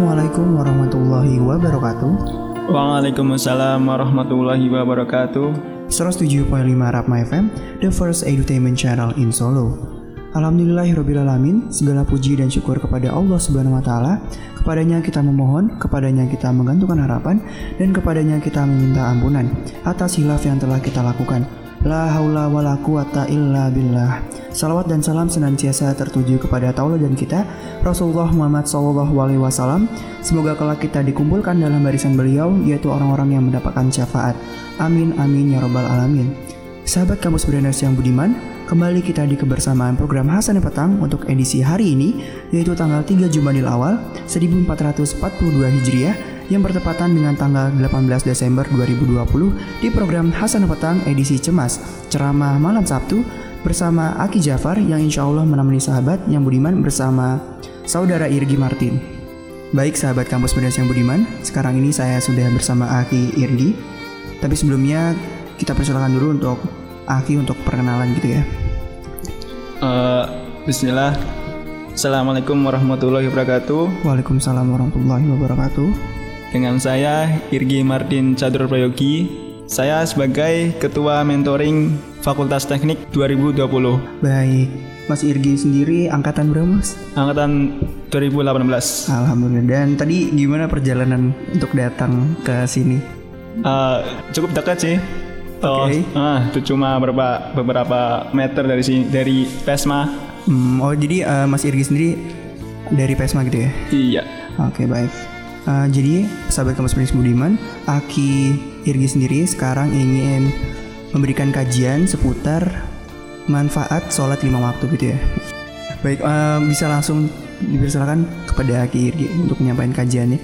Assalamualaikum warahmatullahi wabarakatuh. Waalaikumsalam warahmatullahi wabarakatuh. 107.5 Rapma FM, the first edutainment channel in Solo. Alhamdulillahirrahmanirrahim Segala puji dan syukur kepada Allah Subhanahu Wa Taala Kepadanya kita memohon Kepadanya kita menggantungkan harapan Dan kepadanya kita meminta ampunan Atas hilaf yang telah kita lakukan La haula wa la quwata illa billah. Salawat dan salam senantiasa tertuju kepada tauladan kita Rasulullah Muhammad Wasallam. Semoga kelak kita dikumpulkan dalam barisan beliau Yaitu orang-orang yang mendapatkan syafaat. Amin amin ya robbal alamin. Sahabat kampus Branders yang budiman, kembali kita di kebersamaan program Hasan Petang untuk edisi hari ini, yaitu tanggal 3 Jumadil Awal 1442 Hijriah yang bertepatan dengan tanggal 18 Desember 2020 di program Hasan Petang edisi Cemas, ceramah malam Sabtu bersama Aki Jafar yang insya Allah menemani sahabat yang budiman bersama saudara Irgi Martin. Baik sahabat kampus Branders yang budiman, sekarang ini saya sudah bersama Aki Irgi. Tapi sebelumnya kita persilakan dulu untuk Aki untuk perkenalan gitu ya. Uh, Bismillah. Assalamualaikum warahmatullahi wabarakatuh. Waalaikumsalam warahmatullahi wabarakatuh. Dengan saya Irgi Martin Cadur Prayogi. Saya sebagai Ketua Mentoring Fakultas Teknik 2020. Baik, Mas Irgi sendiri angkatan berapa Mas? Angkatan 2018. Alhamdulillah. Dan tadi gimana perjalanan untuk datang ke sini? Uh, cukup dekat sih. Oh, Oke. ah, itu cuma beberapa beberapa meter dari sini dari Pesma. Hmm, oh jadi eh, Mas Irgi sendiri dari PESMA gitu ya? Iya. Oke baik. Eh, jadi sahabat kampus Prince Budiman, Aki Irgi sendiri sekarang ingin memberikan kajian seputar manfaat sholat lima waktu gitu ya. Baik, eh, bisa langsung dipersilakan kepada Aki Irgi untuk menyampaikan kajiannya.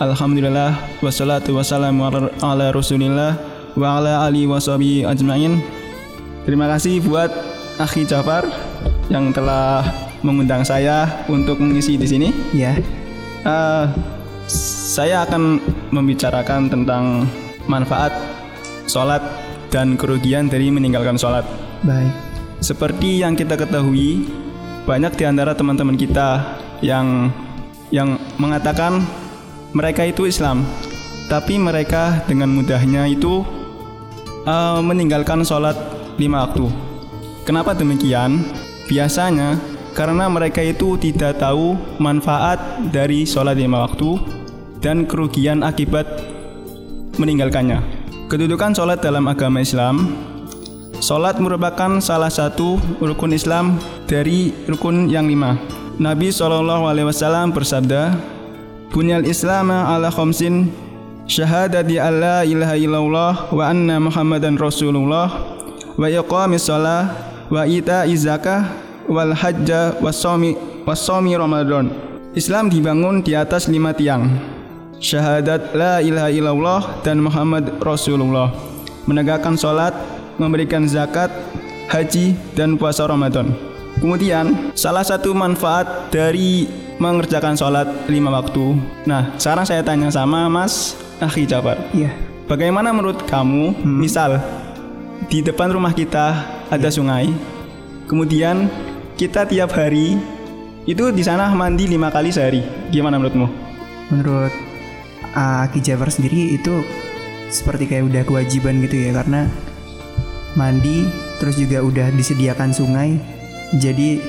Alhamdulillah wassalatu wassalamu ala- Rasulillah wa ala ali washabi ajmain. Terima kasih buat Akhi Jafar yang telah mengundang saya untuk mengisi di sini. Ya, Eh, saya akan membicarakan tentang manfaat sholat dan kerugian dari meninggalkan sholat. baik. Seperti yang kita ketahui, banyak di antara teman-teman kita yang yang mengatakan mereka itu Islam, tapi mereka dengan mudahnya itu eh, meninggalkan sholat lima waktu. Kenapa demikian? Biasanya karena mereka itu tidak tahu manfaat dari sholat lima waktu dan kerugian akibat meninggalkannya. Kedudukan sholat dalam agama Islam Sholat merupakan salah satu rukun Islam dari rukun yang lima. Nabi SAW bersabda, Bunyal Islam ala khamsin syahadati alla ilaha illallah wa anna muhammadan rasulullah wa iqamis shalah wa ita zakah wal hajja wasomi wasomi ramadan. Islam dibangun di atas lima tiang. Syahadat la ilaha illallah dan Muhammad Rasulullah. Menegakkan sholat, memberikan zakat, haji, dan puasa Ramadan. Kemudian, salah satu manfaat dari mengerjakan sholat lima waktu. Nah, sekarang saya tanya sama Mas Akhi Jafar. Iya. Bagaimana menurut kamu, misal di depan rumah kita ada sungai, kemudian kita tiap hari itu di sana mandi lima kali sehari. Gimana menurutmu? Menurut uh, Aki Jafar sendiri itu seperti kayak udah kewajiban gitu ya karena mandi terus juga udah disediakan sungai jadi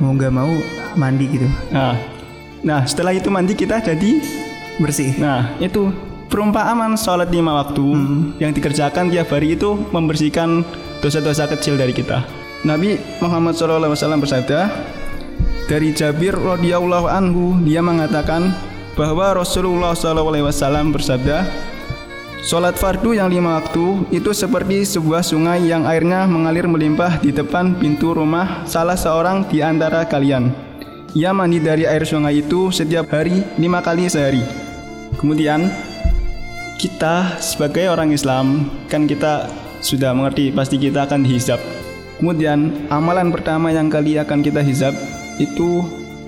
mau nggak mau mandi gitu. Nah, nah setelah itu mandi kita jadi bersih. Nah, itu perumpamaan sholat lima waktu yang dikerjakan tiap hari itu membersihkan dosa-dosa kecil dari kita. Nabi Muhammad SAW bersabda, dari Jabir radhiyallahu anhu dia mengatakan bahwa Rasulullah SAW bersabda, Sholat fardu yang lima waktu itu seperti sebuah sungai yang airnya mengalir melimpah di depan pintu rumah salah seorang di antara kalian. Ia mandi dari air sungai itu setiap hari lima kali sehari. Kemudian kita sebagai orang Islam kan kita sudah mengerti pasti kita akan dihisab. Kemudian amalan pertama yang kali akan kita hisab itu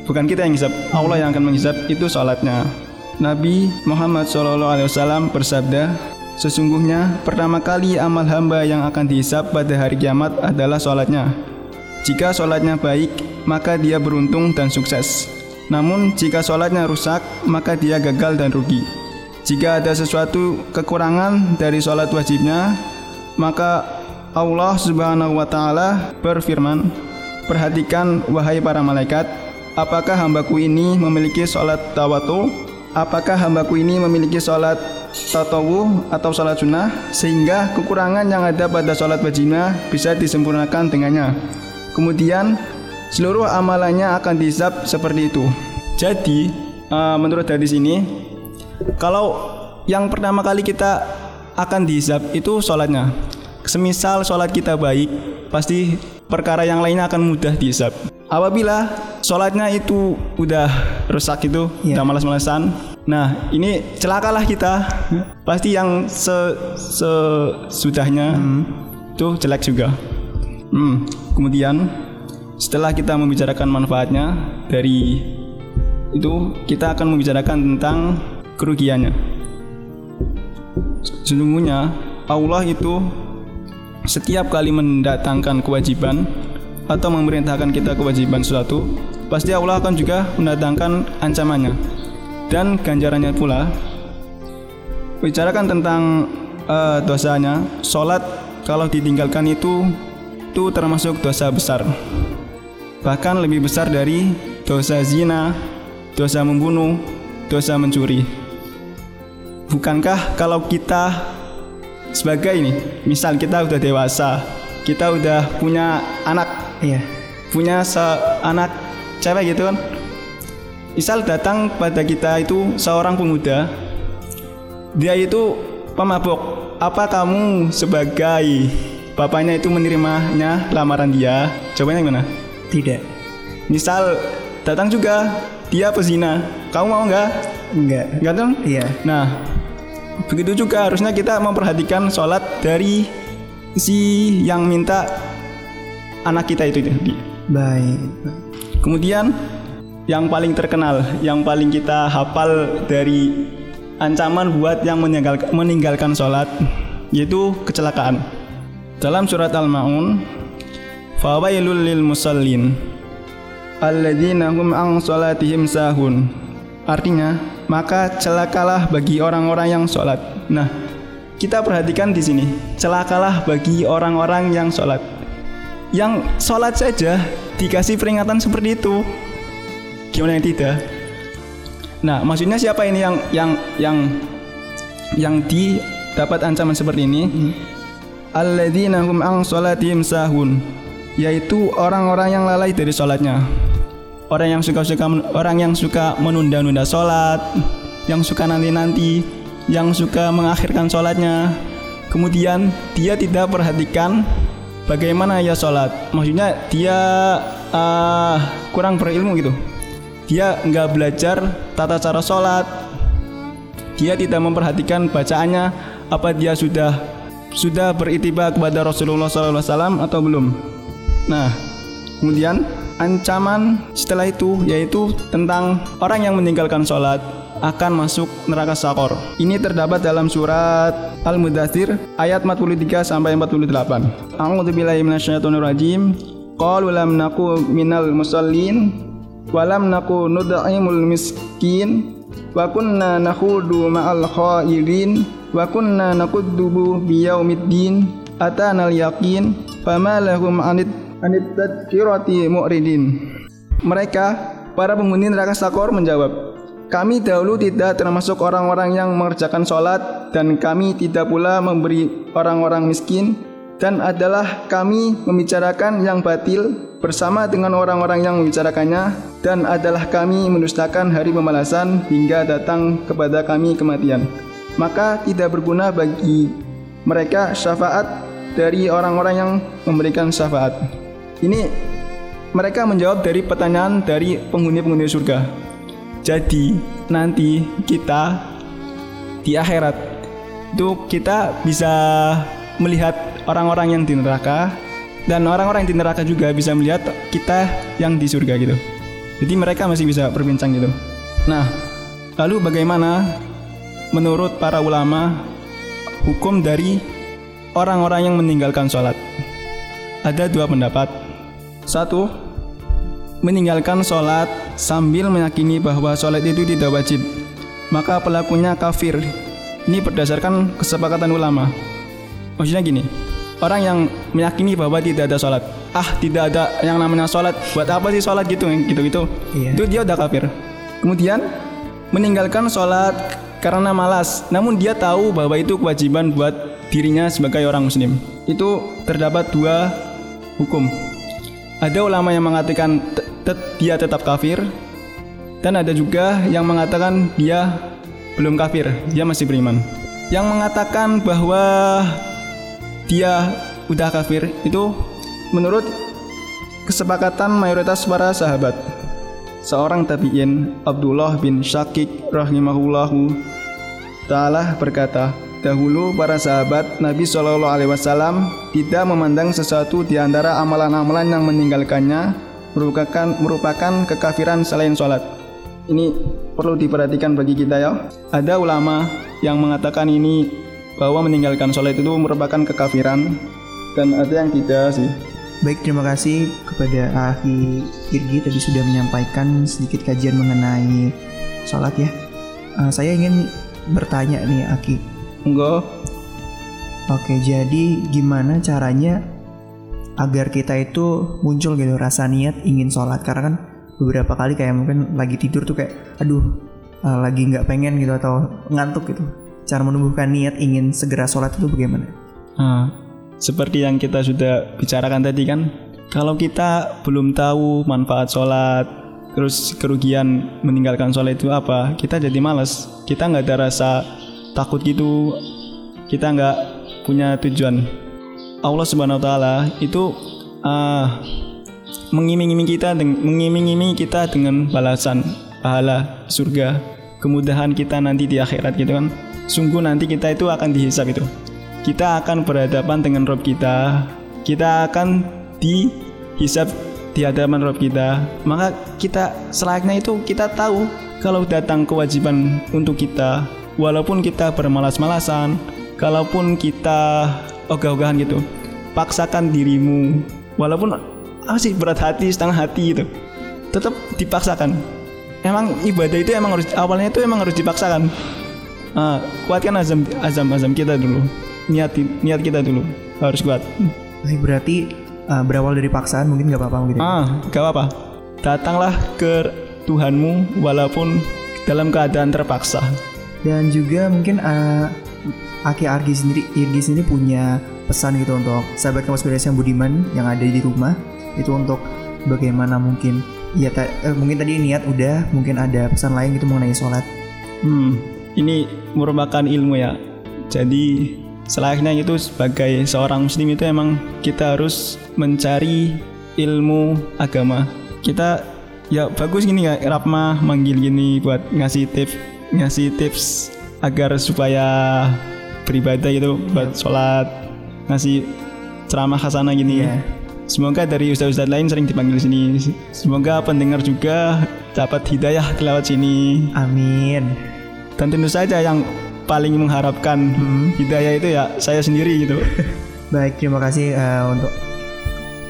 bukan kita yang hisab, Allah yang akan menghisab itu sholatnya. Nabi Muhammad SAW bersabda, sesungguhnya pertama kali amal hamba yang akan dihisab pada hari kiamat adalah sholatnya. Jika sholatnya baik, maka dia beruntung dan sukses. Namun jika sholatnya rusak, maka dia gagal dan rugi. Jika ada sesuatu kekurangan dari sholat wajibnya, maka Allah Subhanahu wa taala berfirman, "Perhatikan wahai para malaikat, apakah hambaku ini memiliki sholat tawatu? Apakah hambaku ini memiliki sholat tatawu atau sholat sunnah sehingga kekurangan yang ada pada sholat wajibnya bisa disempurnakan dengannya. Kemudian seluruh amalannya akan dihisap seperti itu. Jadi uh, menurut hadis ini kalau yang pertama kali kita akan dihisap itu sholatnya. Semisal sholat kita baik, pasti perkara yang lainnya akan mudah dihisap. Apabila sholatnya itu udah rusak itu, yeah. udah malas-malasan, nah ini celakalah kita. Pasti yang se sesudahnya hmm. itu jelek juga. Hmm. Kemudian setelah kita membicarakan manfaatnya dari itu kita akan membicarakan tentang kerugiannya. Sesungguhnya Allah itu setiap kali mendatangkan kewajiban atau memerintahkan kita kewajiban sesuatu, pasti Allah akan juga mendatangkan ancamannya dan ganjarannya pula. Bicarakan tentang uh, dosanya, sholat kalau ditinggalkan itu itu termasuk dosa besar. Bahkan lebih besar dari dosa zina, dosa membunuh, dosa mencuri. Bukankah kalau kita sebagai ini, misal kita udah dewasa, kita udah punya anak, iya, punya anak cewek gitu kan, misal datang pada kita itu seorang pemuda, dia itu pemabuk, apa kamu sebagai bapaknya itu menerimanya lamaran dia? Jawabannya gimana? Tidak. Misal datang juga dia pezina, kamu mau nggak? Enggak. Enggak dong? Iya. Nah, begitu juga harusnya kita memperhatikan sholat dari si yang minta anak kita itu tadi. Baik. Kemudian yang paling terkenal, yang paling kita hafal dari ancaman buat yang meninggalkan, meninggalkan sholat yaitu kecelakaan. Dalam surat Al-Maun, fawailul lil musallin alladzina hum an salatihim sahun. Artinya, maka celakalah bagi orang-orang yang sholat. Nah, kita perhatikan di sini, celakalah bagi orang-orang yang sholat. Yang sholat saja dikasih peringatan seperti itu. Gimana yang tidak? Nah, maksudnya siapa ini yang yang yang yang didapat ancaman seperti ini? Hmm. Alladzina hum an sahun, yaitu orang-orang yang lalai dari sholatnya orang yang suka suka orang yang suka menunda-nunda sholat, yang suka nanti-nanti, yang suka mengakhirkan sholatnya. Kemudian dia tidak perhatikan bagaimana ya sholat. Maksudnya dia uh, kurang berilmu gitu. Dia nggak belajar tata cara sholat. Dia tidak memperhatikan bacaannya. Apa dia sudah sudah beritiba kepada Rasulullah SAW atau belum? Nah, kemudian ancaman setelah itu yaitu tentang orang yang meninggalkan sholat akan masuk neraka sakor. Ini terdapat dalam surat Al-Mudathir ayat 43 sampai 48. A'udzubillahi minasyaitonir rajim. Qalu lam naku minal musallin wa lam naku nud'imul miskin wa kunna nakhudu ma'al kha'irin wa kunna nakuddubu biyaumiddin atana al-yaqin fama lahum anid anit tadkirati mu'ridin. Mereka, para penghuni neraka Sakor menjawab, kami dahulu tidak termasuk orang-orang yang mengerjakan sholat dan kami tidak pula memberi orang-orang miskin dan adalah kami membicarakan yang batil bersama dengan orang-orang yang membicarakannya dan adalah kami mendustakan hari pembalasan hingga datang kepada kami kematian. Maka tidak berguna bagi mereka syafaat dari orang-orang yang memberikan syafaat. Ini mereka menjawab dari pertanyaan dari penghuni-penghuni surga. Jadi nanti kita di akhirat itu kita bisa melihat orang-orang yang di neraka dan orang-orang yang di neraka juga bisa melihat kita yang di surga gitu. Jadi mereka masih bisa berbincang gitu. Nah, lalu bagaimana menurut para ulama hukum dari orang-orang yang meninggalkan sholat? Ada dua pendapat. Satu, meninggalkan sholat sambil meyakini bahwa sholat itu tidak wajib, maka pelakunya kafir. Ini berdasarkan kesepakatan ulama. Maksudnya gini, orang yang meyakini bahwa tidak ada sholat, ah tidak ada yang namanya sholat, buat apa sih sholat gitu, gitu gitu, Iya. itu dia udah kafir. Kemudian meninggalkan sholat karena malas, namun dia tahu bahwa itu kewajiban buat dirinya sebagai orang muslim. Itu terdapat dua hukum. Ada ulama yang mengatakan te- te- dia tetap kafir, dan ada juga yang mengatakan dia belum kafir, dia masih beriman. Yang mengatakan bahwa dia udah kafir itu menurut kesepakatan mayoritas para sahabat. Seorang tabi'in Abdullah bin Syakik rahimahullahu taala berkata, dahulu para sahabat Nabi Shallallahu alaihi wasallam tidak memandang sesuatu di antara amalan-amalan yang meninggalkannya merupakan merupakan kekafiran selain sholat. Ini perlu diperhatikan bagi kita ya. Ada ulama yang mengatakan ini bahwa meninggalkan sholat itu merupakan kekafiran dan ada yang tidak sih. Baik, terima kasih kepada Aki Irgi tadi sudah menyampaikan sedikit kajian mengenai sholat ya. Eh, saya ingin bertanya nih Aki. Enggak. Oke, jadi gimana caranya agar kita itu muncul gitu rasa niat ingin sholat? Karena kan beberapa kali kayak mungkin lagi tidur tuh kayak, aduh, eh, lagi nggak pengen gitu atau ngantuk gitu. Cara menumbuhkan niat ingin segera sholat itu bagaimana? Nah, seperti yang kita sudah bicarakan tadi kan, kalau kita belum tahu manfaat sholat, terus kerugian meninggalkan sholat itu apa, kita jadi malas. Kita nggak ada rasa takut gitu, kita nggak punya tujuan. Allah Subhanahu Wa Taala itu ah, mengiming-iming kita mengiming-iming kita dengan balasan pahala surga kemudahan kita nanti di akhirat gitu kan. Sungguh nanti kita itu akan dihisap itu. Kita akan berhadapan dengan Rob kita. Kita akan dihisap di hadapan Rob kita. Maka kita selayaknya itu kita tahu kalau datang kewajiban untuk kita walaupun kita bermalas-malasan kalaupun kita ogah-ogahan gitu paksakan dirimu walaupun apa sih berat hati setengah hati gitu tetap dipaksakan. Emang ibadah itu emang harus awalnya itu emang harus dipaksakan. Ah, kuatkan azam azam azam kita dulu. Niat niat kita dulu. Harus kuat. Berarti eh, berawal dari paksaan mungkin nggak apa-apa gitu. ah gak apa datanglah ke Tuhanmu walaupun dalam keadaan terpaksa Dan juga mungkin uh, Aki Argi sendiri, Irgi sendiri punya pesan gitu untuk sahabat PDS yang budiman yang ada di rumah itu untuk bagaimana mungkin ya ta- eh, mungkin tadi niat udah mungkin ada pesan lain gitu mengenai sholat Hmm, ini merupakan ilmu ya. Jadi selayaknya itu sebagai seorang muslim itu emang kita harus mencari ilmu agama. Kita ya bagus gini ya Rapma manggil gini buat ngasih tips ngasih tips agar supaya beribadah gitu buat sholat ngasih ceramah khasana gini Iya. Semoga dari ustadz-ustadz lain sering dipanggil sini. Semoga pendengar juga dapat hidayah lewat sini. amin Dan tentu saja yang paling mengharapkan hidayah itu ya saya sendiri gitu. baik terima kasih eh, untuk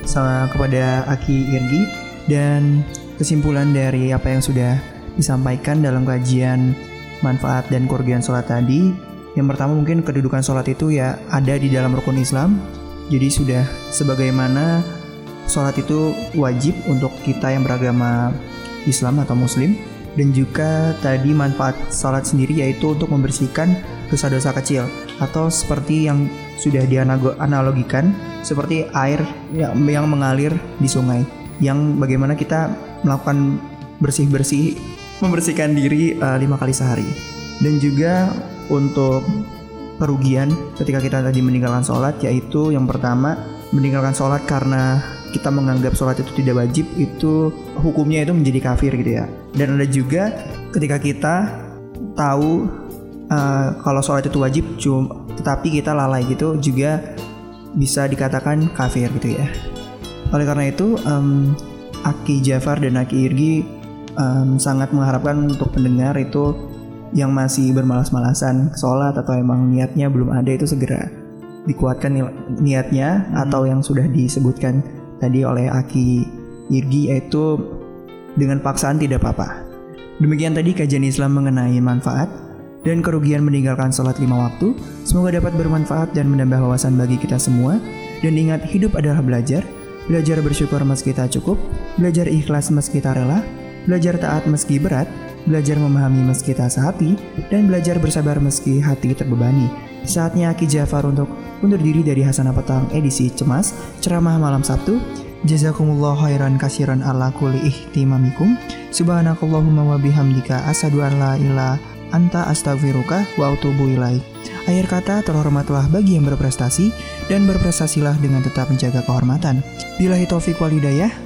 sama kepada Aki Irgi dan kesimpulan dari apa yang sudah disampaikan dalam kajian manfaat dan kerugian sholat tadi. Yang pertama mungkin kedudukan sholat itu ya ada di dalam rukun Islam. Jadi sudah sebagaimana sholat itu wajib untuk kita yang beragama Islam atau Muslim. Dan juga tadi manfaat sholat sendiri yaitu untuk membersihkan dosa-dosa kecil. Atau seperti yang sudah dianalogikan seperti air yang, yang mengalir di sungai. Yang bagaimana kita melakukan bersih-bersih membersihkan diri eh, lima kali sehari. Dan juga untuk kerugian ketika kita tadi meninggalkan sholat yaitu yang pertama meninggalkan sholat karena kita menganggap sholat itu tidak wajib itu hukumnya itu menjadi kafir gitu ya. Dan ada juga ketika kita tahu uh, kalau sholat itu wajib cuma tetapi kita lalai gitu juga bisa dikatakan kafir gitu ya. Oleh karena itu em, Aki Jafar dan Aki Irgi em, sangat mengharapkan untuk pendengar itu yang masih bermalas-malasan sholat atau emang niatnya belum ada itu segera dikuatkan ni- niatnya atau yang sudah disebutkan tadi oleh Aki Irgi yaitu Dengan paksaan tidak apa-apa. Demikian tadi kajian Islam mengenai manfaat dan kerugian meninggalkan sholat lima waktu. Semoga dapat bermanfaat dan menambah wawasan bagi kita semua. Dan ingat, hidup adalah belajar. Belajar bersyukur meski tak cukup, belajar ikhlas meski tak rela, belajar taat meski berat, belajar memahami meski tak sehati, dan belajar bersabar meski hati terbebani. Saatnya Aki Jafar untuk undur diri dari Hasanah Petang edisi Cemas, ceramah malam Sabtu. Jazakumullah khairan kasiran ala kulli ihtimamikum. Subhanakallahumma wa bihamdika asadu an la anta astaghfiruka wa atubu ilaik. Akhir kata terhormatlah bagi yang berprestasi dan berprestasilah dengan tetap menjaga kehormatan. Bilahi taufik wal hidayah.